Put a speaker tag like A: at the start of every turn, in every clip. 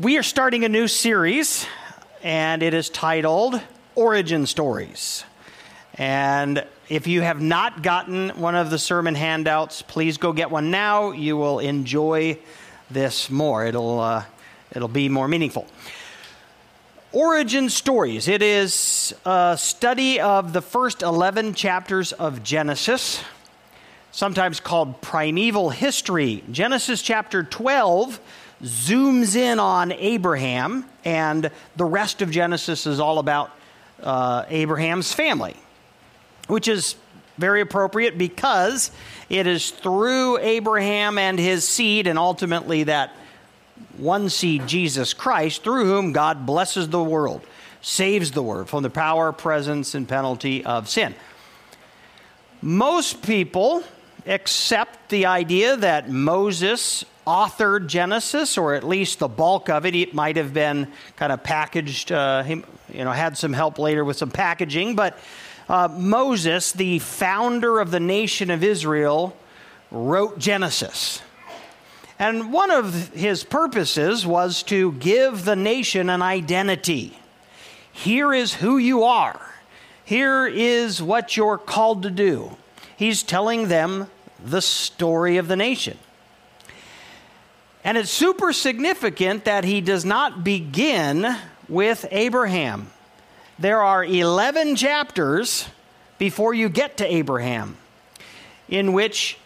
A: We are starting a new series, and it is titled Origin Stories. And if you have not gotten one of the sermon handouts, please go get one now. You will enjoy this more. It'll, uh, it'll be more meaningful. Origin Stories. It is a study of the first 11 chapters of Genesis, sometimes called primeval history. Genesis chapter 12 zooms in on Abraham, and the rest of Genesis is all about uh, Abraham's family, which is very appropriate because it is through Abraham and his seed, and ultimately that one seed, Jesus Christ, through whom God blesses the world, saves the world from the power, presence, and penalty of sin. Most people accept the idea that Moses authored Genesis, or at least the bulk of it. It might have been kind of packaged, uh, he, you know, had some help later with some packaging, but uh, Moses, the founder of the nation of Israel, wrote Genesis. And one of his purposes was to give the nation an identity. Here is who you are. Here is what you're called to do. He's telling them the story of the nation. And it's super significant that he does not begin with Abraham. There are 11 chapters before you get to Abraham in which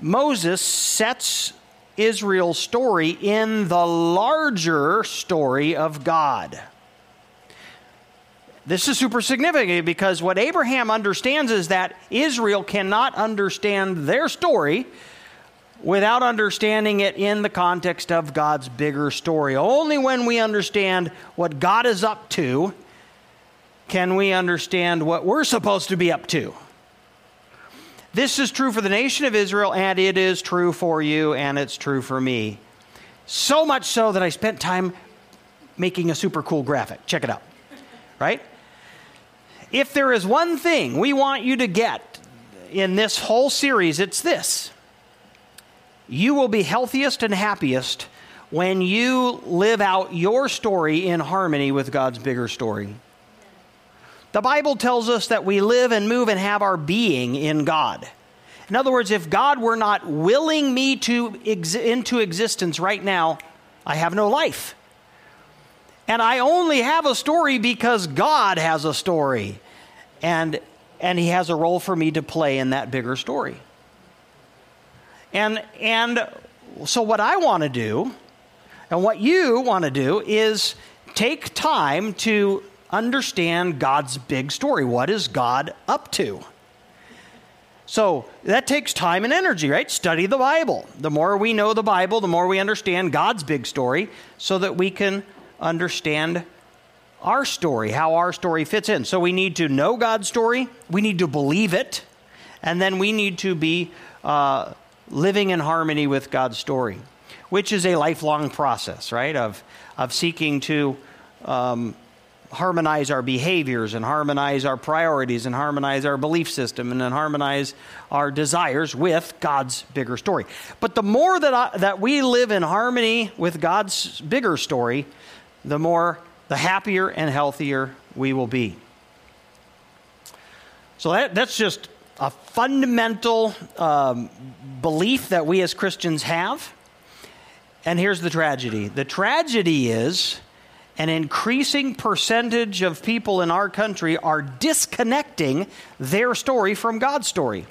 A: Moses sets Israel's story in the larger story of God. This is super significant because what Abraham understands is that Israel cannot understand their story without understanding it in the context of God's bigger story. Only when we understand what God is up to can we understand what we're supposed to be up to. This is true for the nation of Israel, and it is true for you, and it's true for me. So much so that I spent time making a super cool graphic. Check it out. Right? If there is one thing we want you to get in this whole series, it's this you will be healthiest and happiest when you live out your story in harmony with God's bigger story. The Bible tells us that we live and move and have our being in God. In other words, if God were not willing me to ex- into existence right now, I have no life. And I only have a story because God has a story. And, and He has a role for me to play in that bigger story. And, and so, what I want to do, and what you want to do, is take time to understand God's big story. What is God up to? So that takes time and energy, right? Study the Bible. The more we know the Bible, the more we understand God's big story so that we can understand our story, how our story fits in. So we need to know God's story, we need to believe it, and then we need to be uh, living in harmony with God's story, which is a lifelong process, right? Of, of seeking to. Um, harmonize our behaviors and harmonize our priorities and harmonize our belief system and then harmonize our desires with God's bigger story. But the more that, I, that we live in harmony with God's bigger story, the more, the happier and healthier we will be. So that, that's just a fundamental um, belief that we as Christians have. And here's the tragedy the tragedy is an increasing percentage of people in our country are disconnecting their story from God's story.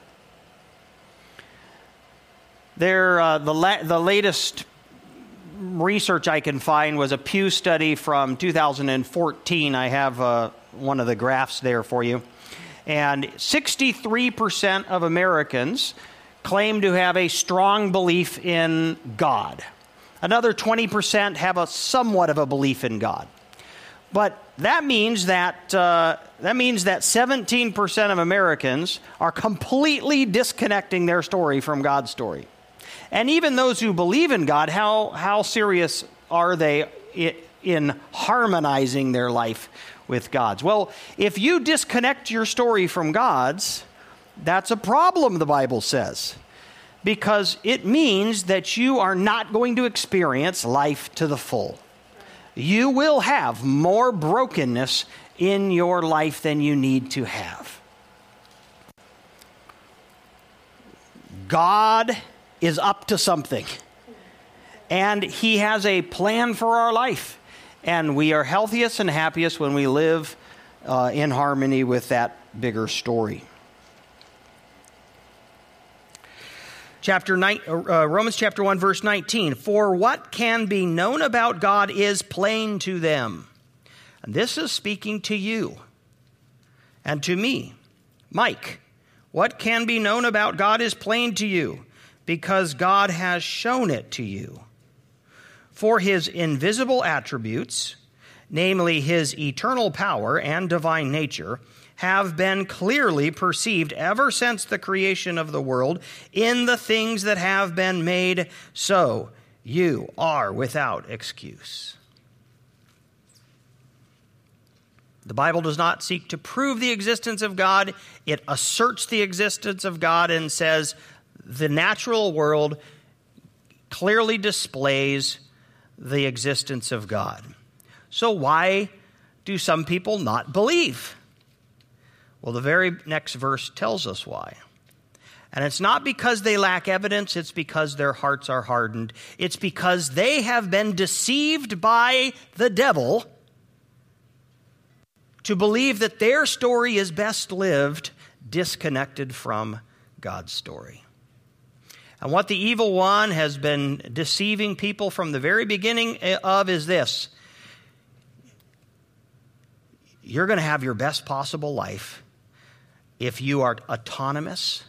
A: There, uh, the, la- the latest research I can find was a Pew study from 2014. I have uh, one of the graphs there for you. And 63% of Americans claim to have a strong belief in God. Another 20% have a somewhat of a belief in God. But that means that, uh, that means that 17% of Americans are completely disconnecting their story from God's story. And even those who believe in God, how, how serious are they in harmonizing their life with God's? Well, if you disconnect your story from God's, that's a problem, the Bible says. Because it means that you are not going to experience life to the full. You will have more brokenness in your life than you need to have. God is up to something, and He has a plan for our life. And we are healthiest and happiest when we live uh, in harmony with that bigger story. Chapter nine, uh, Romans chapter 1 verse 19 for what can be known about God is plain to them. And this is speaking to you and to me. Mike, what can be known about God is plain to you because God has shown it to you. For his invisible attributes, namely his eternal power and divine nature, have been clearly perceived ever since the creation of the world in the things that have been made, so you are without excuse. The Bible does not seek to prove the existence of God, it asserts the existence of God and says the natural world clearly displays the existence of God. So, why do some people not believe? Well, the very next verse tells us why. And it's not because they lack evidence, it's because their hearts are hardened. It's because they have been deceived by the devil to believe that their story is best lived disconnected from God's story. And what the evil one has been deceiving people from the very beginning of is this you're going to have your best possible life if you are autonomous,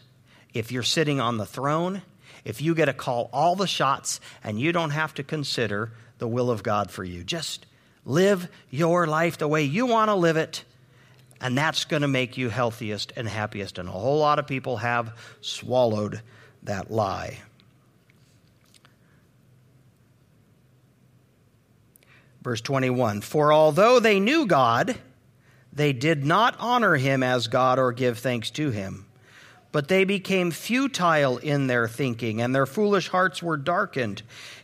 A: if you're sitting on the throne, if you get to call all the shots and you don't have to consider the will of God for you. Just Live your life the way you want to live it, and that's going to make you healthiest and happiest. And a whole lot of people have swallowed that lie. Verse 21 For although they knew God, they did not honor him as God or give thanks to him. But they became futile in their thinking, and their foolish hearts were darkened.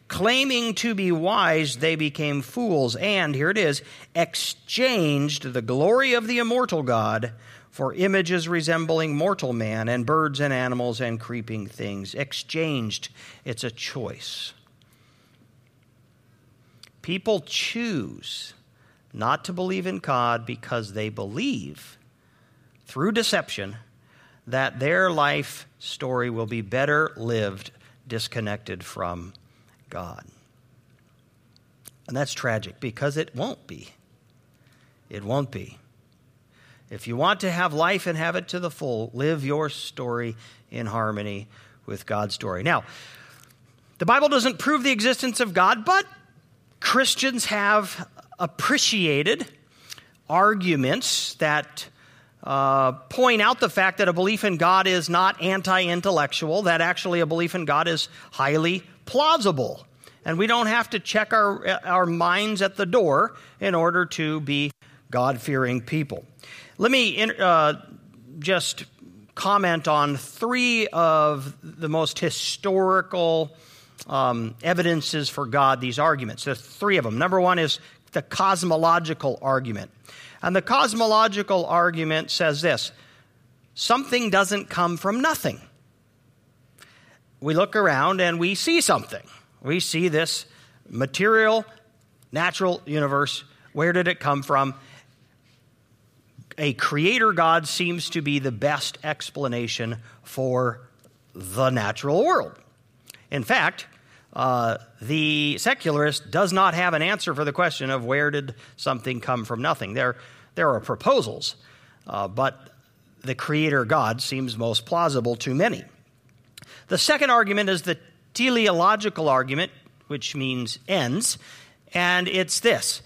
A: Claiming to be wise, they became fools, and here it is exchanged the glory of the immortal God for images resembling mortal man and birds and animals and creeping things. Exchanged, it's a choice. People choose not to believe in God because they believe through deception that their life story will be better lived disconnected from God. And that's tragic because it won't be. It won't be. If you want to have life and have it to the full, live your story in harmony with God's story. Now, the Bible doesn't prove the existence of God, but Christians have appreciated arguments that uh, point out the fact that a belief in God is not anti intellectual, that actually a belief in God is highly plausible. And we don't have to check our, our minds at the door in order to be God fearing people. Let me uh, just comment on three of the most historical um, evidences for God, these arguments. There's three of them. Number one is the cosmological argument. And the cosmological argument says this something doesn't come from nothing we look around and we see something. We see this material, natural universe. Where did it come from? A creator God seems to be the best explanation for the natural world. In fact, uh, the secularist does not have an answer for the question of where did something come from nothing. There, there are proposals, uh, but the creator God seems most plausible to many. The second argument is the teleological argument, which means ends, and it's this.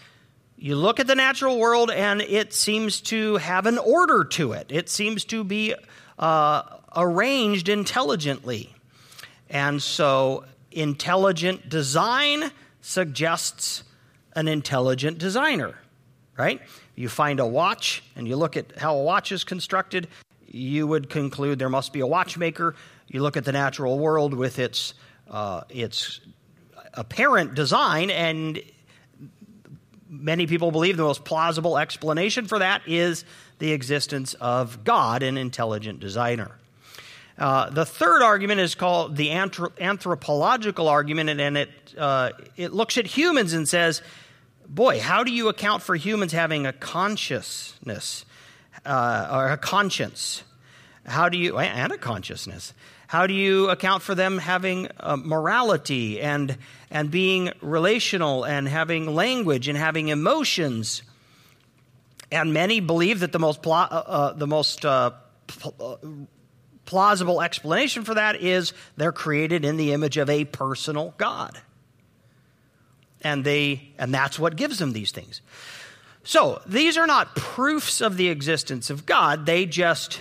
A: You look at the natural world and it seems to have an order to it. It seems to be uh, arranged intelligently. And so, intelligent design suggests an intelligent designer, right? You find a watch and you look at how a watch is constructed, you would conclude there must be a watchmaker you look at the natural world with its, uh, its apparent design, and many people believe the most plausible explanation for that is the existence of God, an intelligent designer. Uh, the third argument is called the anthropological argument, and, it, uh, it looks at humans and says, boy, how do you account for humans having a consciousness uh, or a conscience? How do you, and a consciousness? How do you account for them having uh, morality and, and being relational and having language and having emotions? And many believe that the most, pl- uh, uh, the most uh, pl- uh, plausible explanation for that is they're created in the image of a personal God. And, they, and that's what gives them these things. So these are not proofs of the existence of God, they just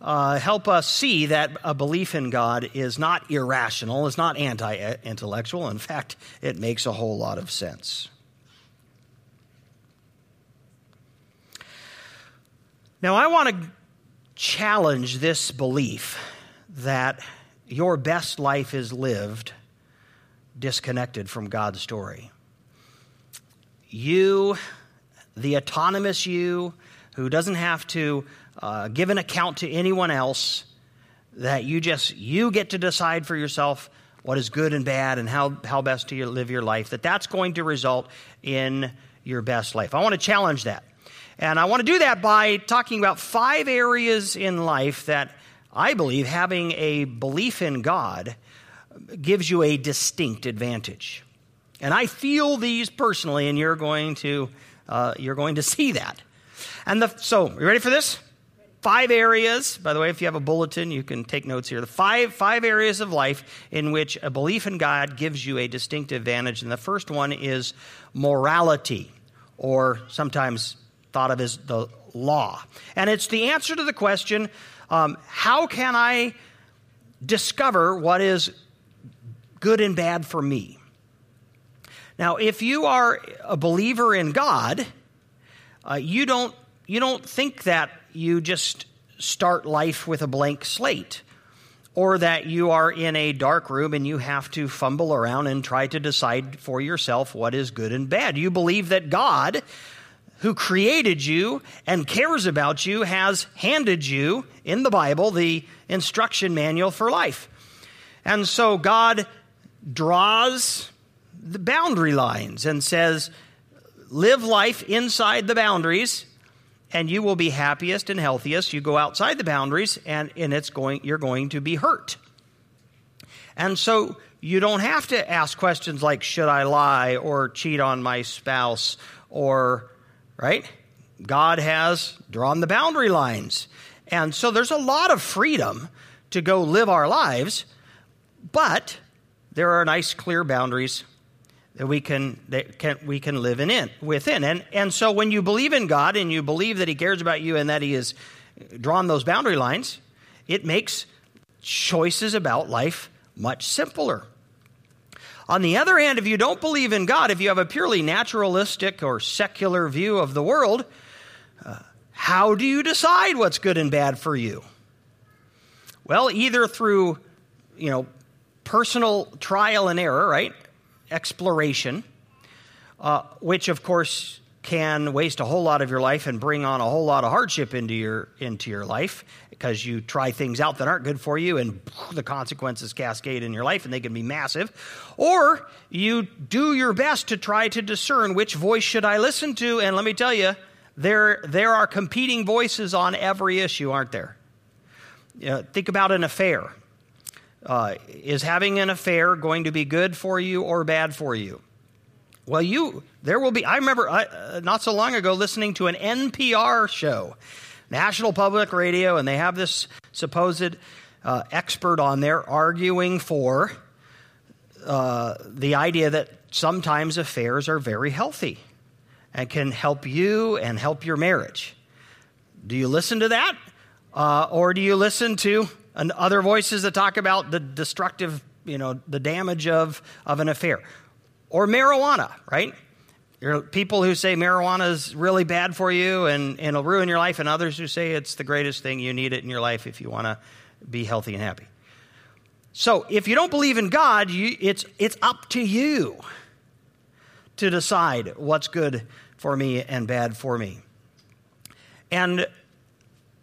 A: uh, help us see that a belief in God is not irrational, it's not anti intellectual. In fact, it makes a whole lot of sense. Now, I want to challenge this belief that your best life is lived disconnected from God's story. You, the autonomous you, who doesn't have to uh, give an account to anyone else, that you just you get to decide for yourself what is good and bad and how, how best to live your life, that that's going to result in your best life. I want to challenge that. And I want to do that by talking about five areas in life that I believe having a belief in God gives you a distinct advantage. And I feel these personally, and you're going to, uh, you're going to see that. And the, so, you ready for this? Five areas. By the way, if you have a bulletin, you can take notes here. The five, five areas of life in which a belief in God gives you a distinct advantage. And the first one is morality, or sometimes thought of as the law. And it's the answer to the question um, how can I discover what is good and bad for me? Now, if you are a believer in God, uh, you, don't, you don't think that you just start life with a blank slate or that you are in a dark room and you have to fumble around and try to decide for yourself what is good and bad. You believe that God who created you and cares about you has handed you in the Bible the instruction manual for life. And so God draws the boundary lines and says, live life inside the boundaries and you will be happiest and healthiest. You go outside the boundaries and, and it's going, you're going to be hurt. And so you don't have to ask questions like, should I lie or cheat on my spouse or right? God has drawn the boundary lines. And so there's a lot of freedom to go live our lives, but there are nice, clear boundaries that we can, that can, we can live in, in, within. And, and so when you believe in God and you believe that He cares about you and that He has drawn those boundary lines, it makes choices about life much simpler. On the other hand, if you don't believe in God, if you have a purely naturalistic or secular view of the world, uh, how do you decide what's good and bad for you? Well, either through, you know, personal trial and error, right? Exploration, uh, which of course can waste a whole lot of your life and bring on a whole lot of hardship into your into your life because you try things out that aren't good for you and the consequences cascade in your life and they can be massive. Or you do your best to try to discern which voice should I listen to and let me tell you there there are competing voices on every issue aren't there? You know, think about an affair uh, is having an affair going to be good for you or bad for you well, you, there will be, I remember uh, not so long ago listening to an NPR show, National Public Radio, and they have this supposed uh, expert on there arguing for uh, the idea that sometimes affairs are very healthy and can help you and help your marriage. Do you listen to that? Uh, or do you listen to an, other voices that talk about the destructive, you know, the damage of, of an affair? Or marijuana, right? There are people who say marijuana is really bad for you and, and it'll ruin your life, and others who say it's the greatest thing, you need it in your life if you want to be healthy and happy. So if you don't believe in God, you, it's, it's up to you to decide what's good for me and bad for me. And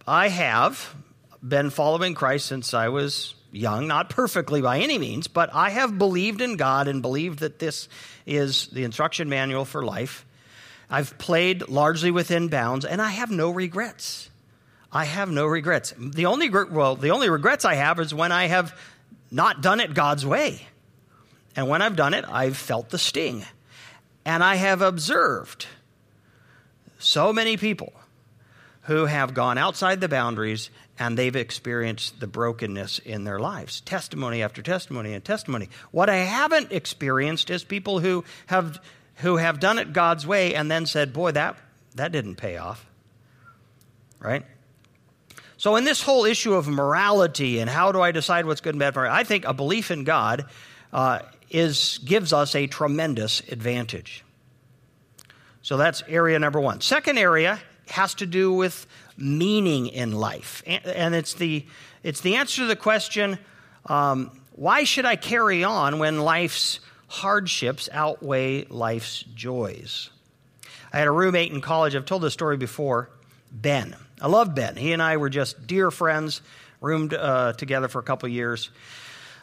A: I have been following Christ since I was young, not perfectly by any means, but I have believed in God and believed that this is the instruction manual for life. I've played largely within bounds, and I have no regrets. I have no regrets. The only well, the only regrets I have is when I have not done it God's way. And when I've done it, I've felt the sting. And I have observed so many people who have gone outside the boundaries and they've experienced the brokenness in their lives. Testimony after testimony and testimony. What I haven't experienced is people who have who have done it God's way and then said, "Boy, that that didn't pay off." Right? So in this whole issue of morality and how do I decide what's good and bad for me, I think a belief in God uh, is gives us a tremendous advantage. So that's area number one. Second area has to do with meaning in life. And it's the, it's the answer to the question um, why should I carry on when life's hardships outweigh life's joys? I had a roommate in college, I've told this story before, Ben. I love Ben. He and I were just dear friends, roomed uh, together for a couple years.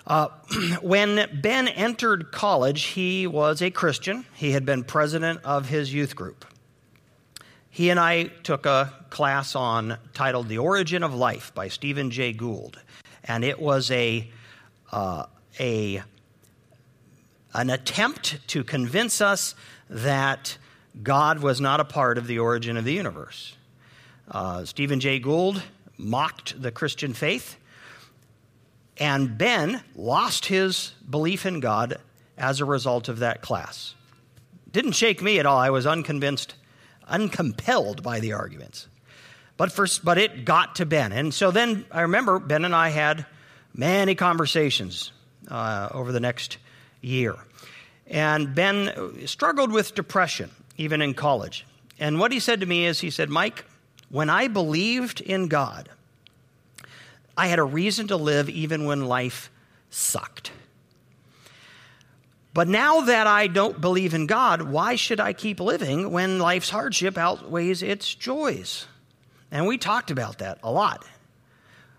A: Uh, when Ben entered college, he was a Christian. He had been president of his youth group he and I took a class on titled The Origin of Life by Stephen Jay Gould. And it was a, uh, a, an attempt to convince us that God was not a part of the origin of the universe. Uh, Stephen Jay Gould mocked the Christian faith, and Ben lost his belief in God as a result of that class. Didn't shake me at all. I was unconvinced uncompelled by the arguments. But, for, but it got to Ben. And so then I remember Ben and I had many conversations uh, over the next year. And Ben struggled with depression, even in college. And what he said to me is he said, Mike, when I believed in God, I had a reason to live even when life sucked. But now that I don't believe in God, why should I keep living when life's hardship outweighs its joys? And we talked about that a lot.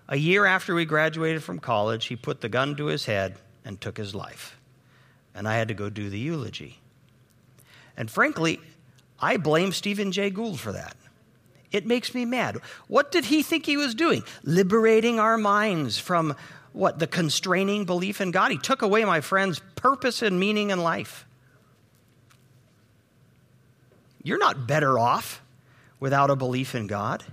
A: A year after we graduated from college, he put the gun to his head and took his life. And I had to go do the eulogy. And frankly, I blame Stephen Jay Gould for that. It makes me mad. What did he think he was doing? Liberating our minds from what? The constraining belief in God. He took away my friend's purpose and meaning in life. You're not better off without a belief in God.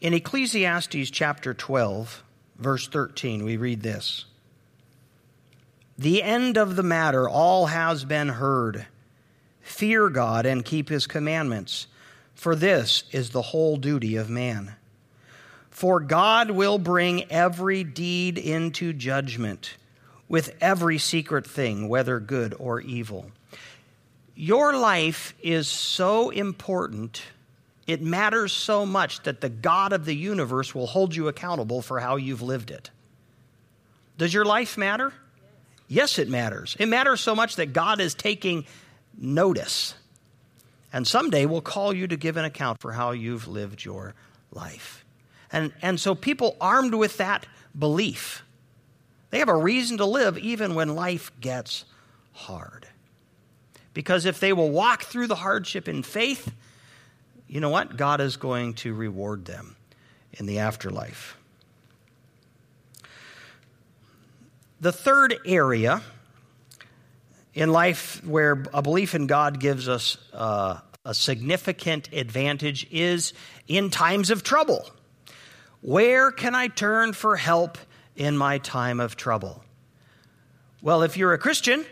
A: In Ecclesiastes chapter 12, verse 13, we read this The end of the matter, all has been heard. Fear God and keep his commandments for this is the whole duty of man. For God will bring every deed into judgment with every secret thing, whether good or evil. Your life is so important, it matters so much that the God of the universe will hold you accountable for how you've lived it. Does your life matter? Yes, it matters. It matters so much that God is taking notice and someday we'll call you to give an account for how you've lived your life. And, and so people armed with that belief, they have a reason to live even when life gets hard. Because if they will walk through the hardship in faith, you know what? God is going to reward them in the afterlife. The third area in life where a belief in God gives us uh, a significant advantage is in times of trouble. Where can I turn for help in my time of trouble? Well, if you're a Christian,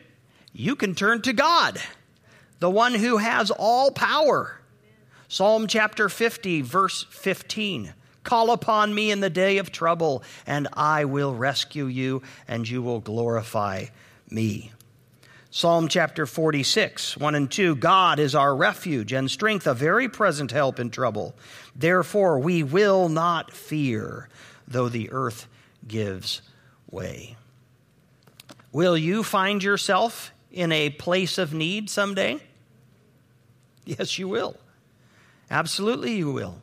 A: you can turn to God, the one who has all power. Psalm chapter 50, verse 15. Call upon me in the day of trouble, and I will rescue you, and you will glorify me. Psalm chapter 46, 1 and 2 God is our refuge and strength, a very present help in trouble. Therefore, we will not fear, though the earth gives way. Will you find yourself in a place of need someday? Yes, you will. Absolutely, you will.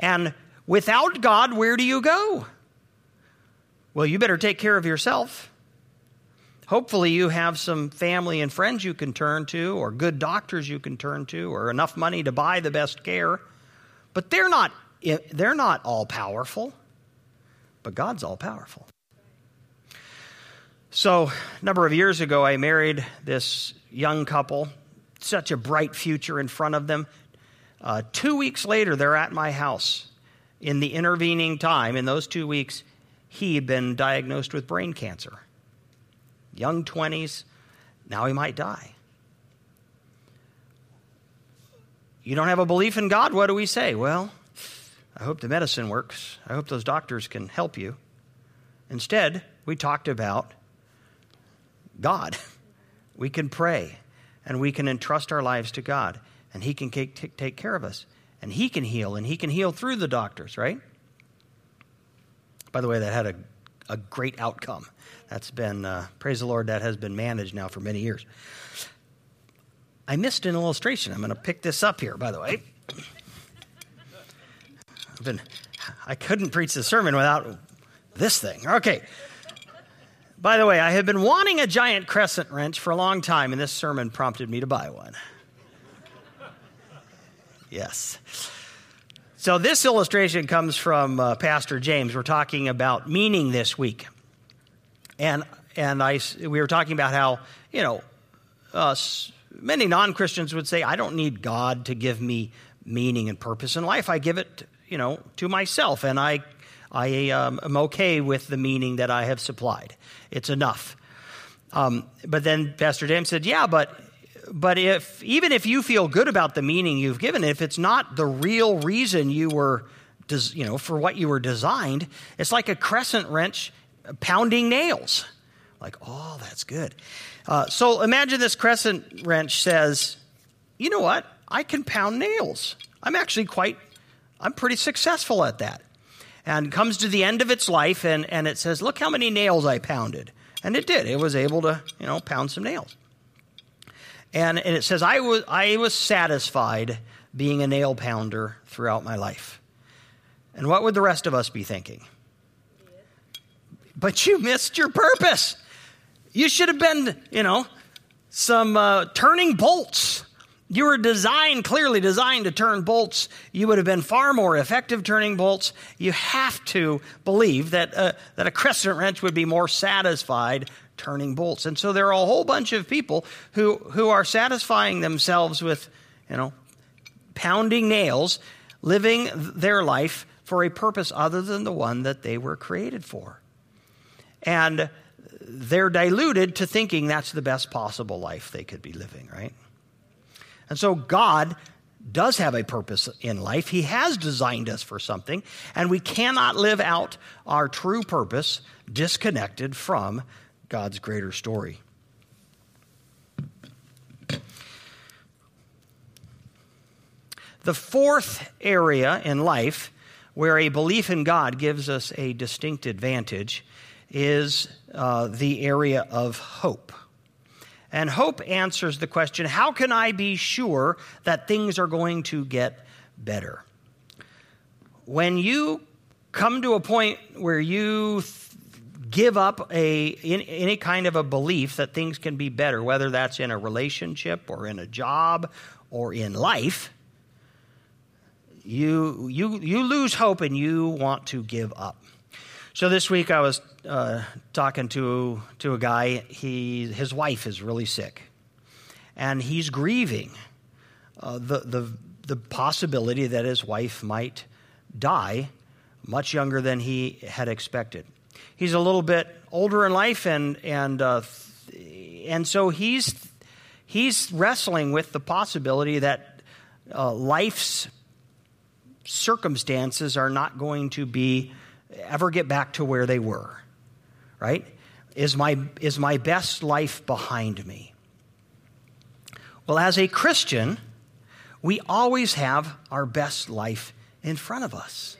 A: And without God, where do you go? Well, you better take care of yourself. Hopefully, you have some family and friends you can turn to, or good doctors you can turn to, or enough money to buy the best care. But they're not, they're not all powerful, but God's all powerful. So, a number of years ago, I married this young couple, such a bright future in front of them. Uh, two weeks later, they're at my house. In the intervening time, in those two weeks, he had been diagnosed with brain cancer young 20s, now he might die. You don't have a belief in God, what do we say? Well, I hope the medicine works. I hope those doctors can help you. Instead, we talked about God. We can pray and we can entrust our lives to God, and He can take, take care of us, and He can heal, and He can heal through the doctors, right? By the way, that had a, a great outcome. That's been, uh, praise the Lord, that has been managed now for many years. I missed an illustration. I'm going to pick this up here, by the way. I've been, I couldn't preach the sermon without this thing. Okay. By the way, I have been wanting a giant crescent wrench for a long time, and this sermon prompted me to buy one. Yes. So, this illustration comes from uh, Pastor James. We're talking about meaning this week. And, and I, we were talking about how, you know, many non Christians would say, I don't need God to give me meaning and purpose in life. I give it, you know, to myself, and I, I um, am okay with the meaning that I have supplied. It's enough. Um, but then Pastor James said, Yeah, but but if even if you feel good about the meaning you've given, if it's not the real reason you were, you know, for what you were designed, it's like a crescent wrench pounding nails. Like, oh, that's good. Uh, so imagine this crescent wrench says, you know what? I can pound nails. I'm actually quite, I'm pretty successful at that. And comes to the end of its life and, and it says, look how many nails I pounded. And it did. It was able to, you know, pound some nails. And, and it says, I was, I was satisfied being a nail pounder throughout my life. And what would the rest of us be thinking? but you missed your purpose. You should have been, you know, some uh, turning bolts. You were designed, clearly designed to turn bolts. You would have been far more effective turning bolts. You have to believe that, uh, that a crescent wrench would be more satisfied turning bolts. And so there are a whole bunch of people who, who are satisfying themselves with, you know, pounding nails, living their life for a purpose other than the one that they were created for. And they're diluted to thinking that's the best possible life they could be living, right? And so God does have a purpose in life. He has designed us for something, and we cannot live out our true purpose disconnected from God's greater story. The fourth area in life where a belief in God gives us a distinct advantage is uh, the area of hope. And hope answers the question how can I be sure that things are going to get better? When you come to a point where you give up a in, any kind of a belief that things can be better, whether that's in a relationship or in a job or in life, you you you lose hope and you want to give up. So this week I was uh, talking to to a guy. He his wife is really sick, and he's grieving uh, the the the possibility that his wife might die much younger than he had expected. He's a little bit older in life, and and uh, and so he's he's wrestling with the possibility that uh, life's circumstances are not going to be ever get back to where they were, right? Is my, is my best life behind me? Well, as a Christian, we always have our best life in front of us.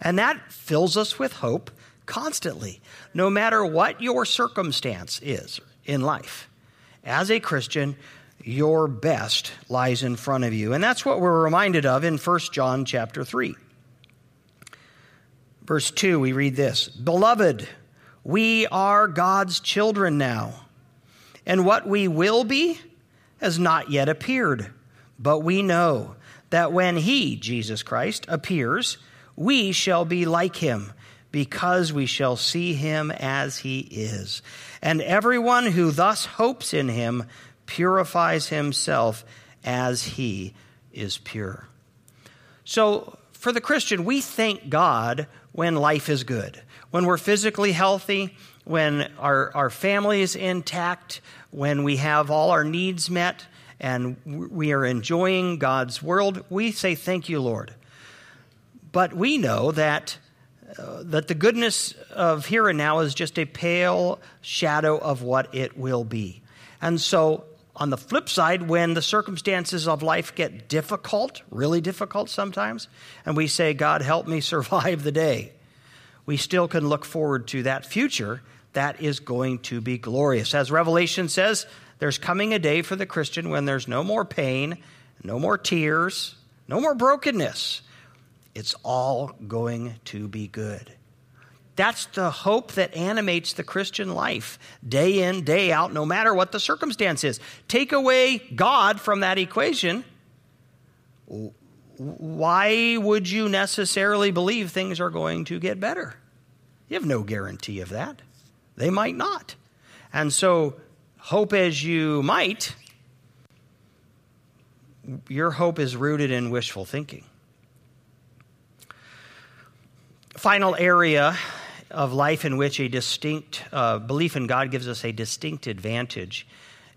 A: And that fills us with hope constantly, no matter what your circumstance is in life. As a Christian, your best lies in front of you. And that's what we're reminded of in 1 John chapter 3. Verse 2, we read this Beloved, we are God's children now, and what we will be has not yet appeared. But we know that when He, Jesus Christ, appears, we shall be like Him, because we shall see Him as He is. And everyone who thus hopes in Him purifies himself as He is pure. So, for the Christian, we thank God when life is good, when we're physically healthy, when our, our family is intact, when we have all our needs met, and we are enjoying God's world, we say, Thank you, Lord. But we know that, that the goodness of here and now is just a pale shadow of what it will be. And so, on the flip side, when the circumstances of life get difficult, really difficult sometimes, and we say, God, help me survive the day, we still can look forward to that future that is going to be glorious. As Revelation says, there's coming a day for the Christian when there's no more pain, no more tears, no more brokenness. It's all going to be good. That's the hope that animates the Christian life day in, day out, no matter what the circumstance is. Take away God from that equation. Why would you necessarily believe things are going to get better? You have no guarantee of that. They might not. And so, hope as you might, your hope is rooted in wishful thinking. Final area of life in which a distinct uh, belief in God gives us a distinct advantage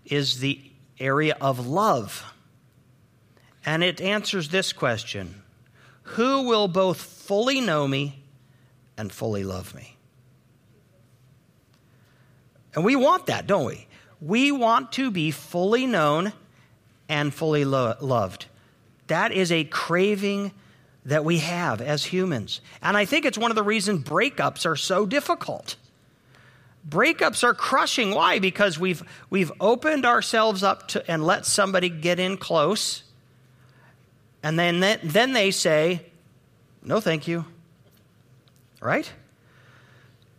A: is the area of love. And it answers this question Who will both fully know me and fully love me? And we want that, don't we? We want to be fully known and fully lo- loved. That is a craving that we have as humans. And I think it's one of the reasons breakups are so difficult. Breakups are crushing. Why? Because we've, we've opened ourselves up to, and let somebody get in close, and then, then they say, No, thank you. Right?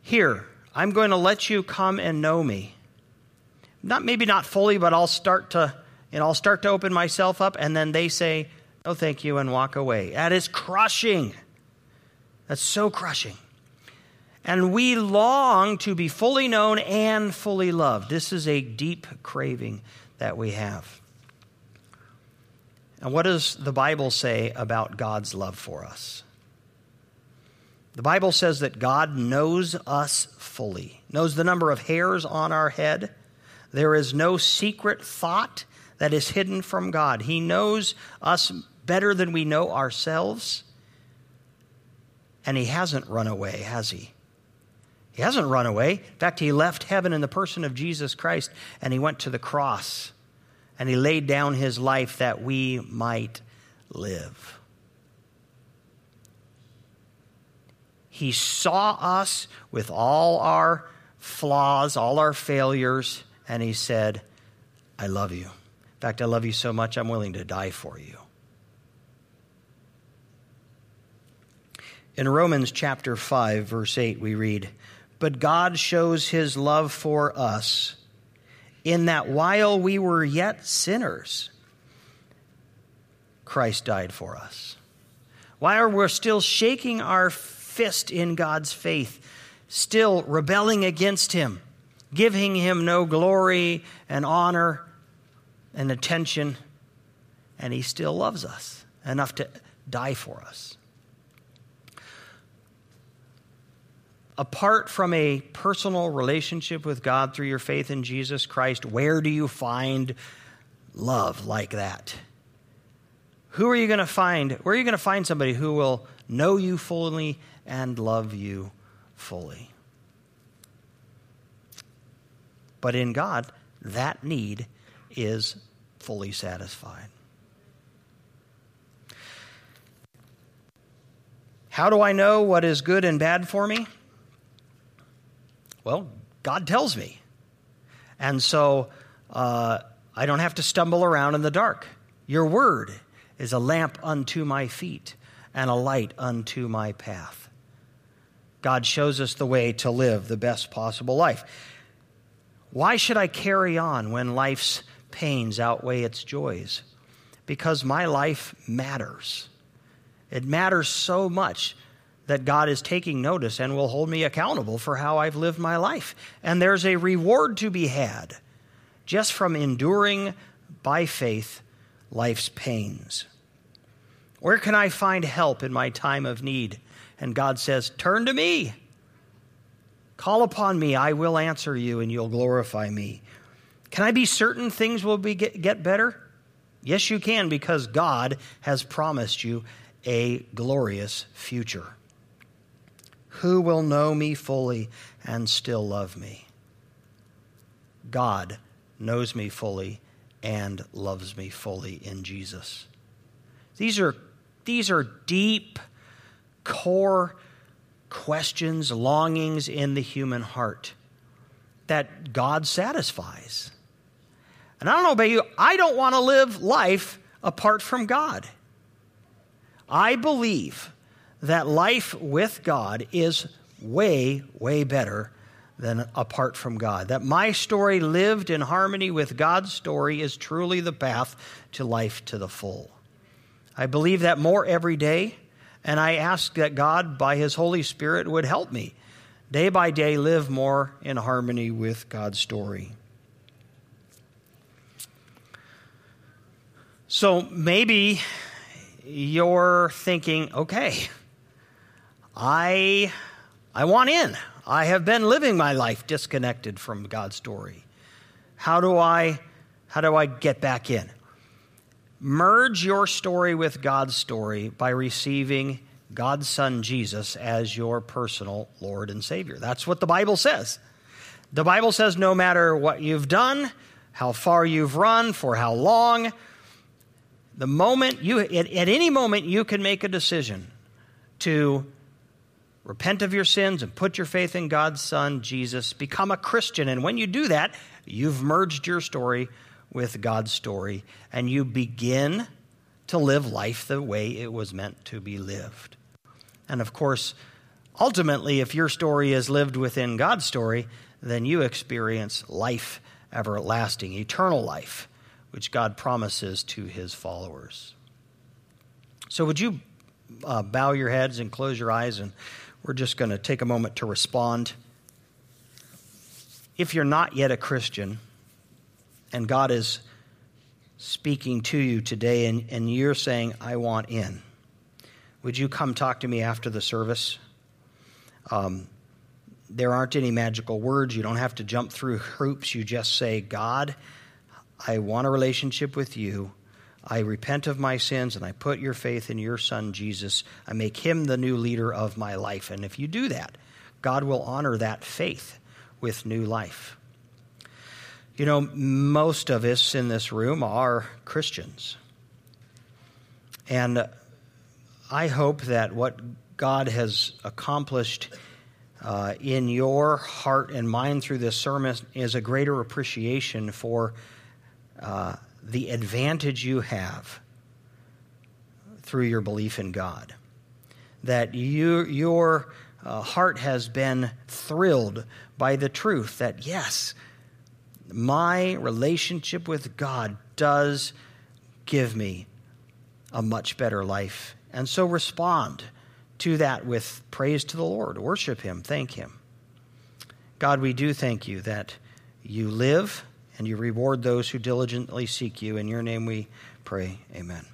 A: Here, I'm going to let you come and know me. Not maybe not fully, but I'll start to, and I'll start to open myself up, and then they say, no, thank you, and walk away. That is crushing. That's so crushing. And we long to be fully known and fully loved. This is a deep craving that we have. And what does the Bible say about God's love for us? The Bible says that God knows us fully, knows the number of hairs on our head. There is no secret thought that is hidden from God. He knows us better than we know ourselves. And he hasn't run away, has he? He hasn't run away. In fact, he left heaven in the person of Jesus Christ and he went to the cross and he laid down his life that we might live. He saw us with all our flaws, all our failures, and he said, I love you. In fact, I love you so much, I'm willing to die for you. In Romans chapter 5, verse 8, we read, But God shows his love for us in that while we were yet sinners, Christ died for us. While we're still shaking our fist in God's faith, still rebelling against him, giving him no glory and honor and attention, and he still loves us enough to die for us. Apart from a personal relationship with God through your faith in Jesus Christ, where do you find love like that? Who are you going to find? Where are you going to find somebody who will know you fully and love you fully? But in God, that need is fully satisfied. How do I know what is good and bad for me? Well, God tells me. And so uh, I don't have to stumble around in the dark. Your word is a lamp unto my feet and a light unto my path. God shows us the way to live the best possible life. Why should I carry on when life's pains outweigh its joys? Because my life matters. It matters so much that God is taking notice and will hold me accountable for how I've lived my life. And there's a reward to be had just from enduring by faith life's pains. Where can I find help in my time of need? And God says, Turn to me. Call upon me, I will answer you, and you'll glorify me. Can I be certain things will be get, get better? Yes, you can, because God has promised you a glorious future. Who will know me fully and still love me? God knows me fully and loves me fully in Jesus. These are, these are deep, core questions, longings in the human heart that God satisfies. And I don't know about you, I don't want to live life apart from God. I believe that life with God is way, way better than apart from God. That my story lived in harmony with God's story is truly the path to life to the full. I believe that more every day, and I ask that God, by His Holy Spirit, would help me day by day live more in harmony with God's story. So maybe you're thinking, okay, I, I want in. I have been living my life disconnected from God's story. How do I, how do I get back in? Merge your story with God's story by receiving God's Son Jesus as your personal Lord and Savior. That's what the Bible says. The Bible says no matter what you've done, how far you've run, for how long, the moment you, at, at any moment, you can make a decision to repent of your sins and put your faith in God's Son, Jesus. Become a Christian. And when you do that, you've merged your story with God's story, and you begin to live life the way it was meant to be lived. And of course, ultimately, if your story is lived within God's story, then you experience life everlasting, eternal life, which God promises to his followers. So, would you uh, bow your heads and close your eyes and we're just going to take a moment to respond. If you're not yet a Christian and God is speaking to you today and, and you're saying, I want in, would you come talk to me after the service? Um, there aren't any magical words. You don't have to jump through hoops. You just say, God, I want a relationship with you. I repent of my sins and I put your faith in your son Jesus. I make him the new leader of my life. And if you do that, God will honor that faith with new life. You know, most of us in this room are Christians. And I hope that what God has accomplished uh, in your heart and mind through this sermon is a greater appreciation for uh, the advantage you have through your belief in God. That you, your uh, heart has been thrilled by the truth that, yes, my relationship with God does give me a much better life. And so respond to that with praise to the Lord. Worship Him, thank Him. God, we do thank you that you live and you reward those who diligently seek you. In your name we pray. Amen.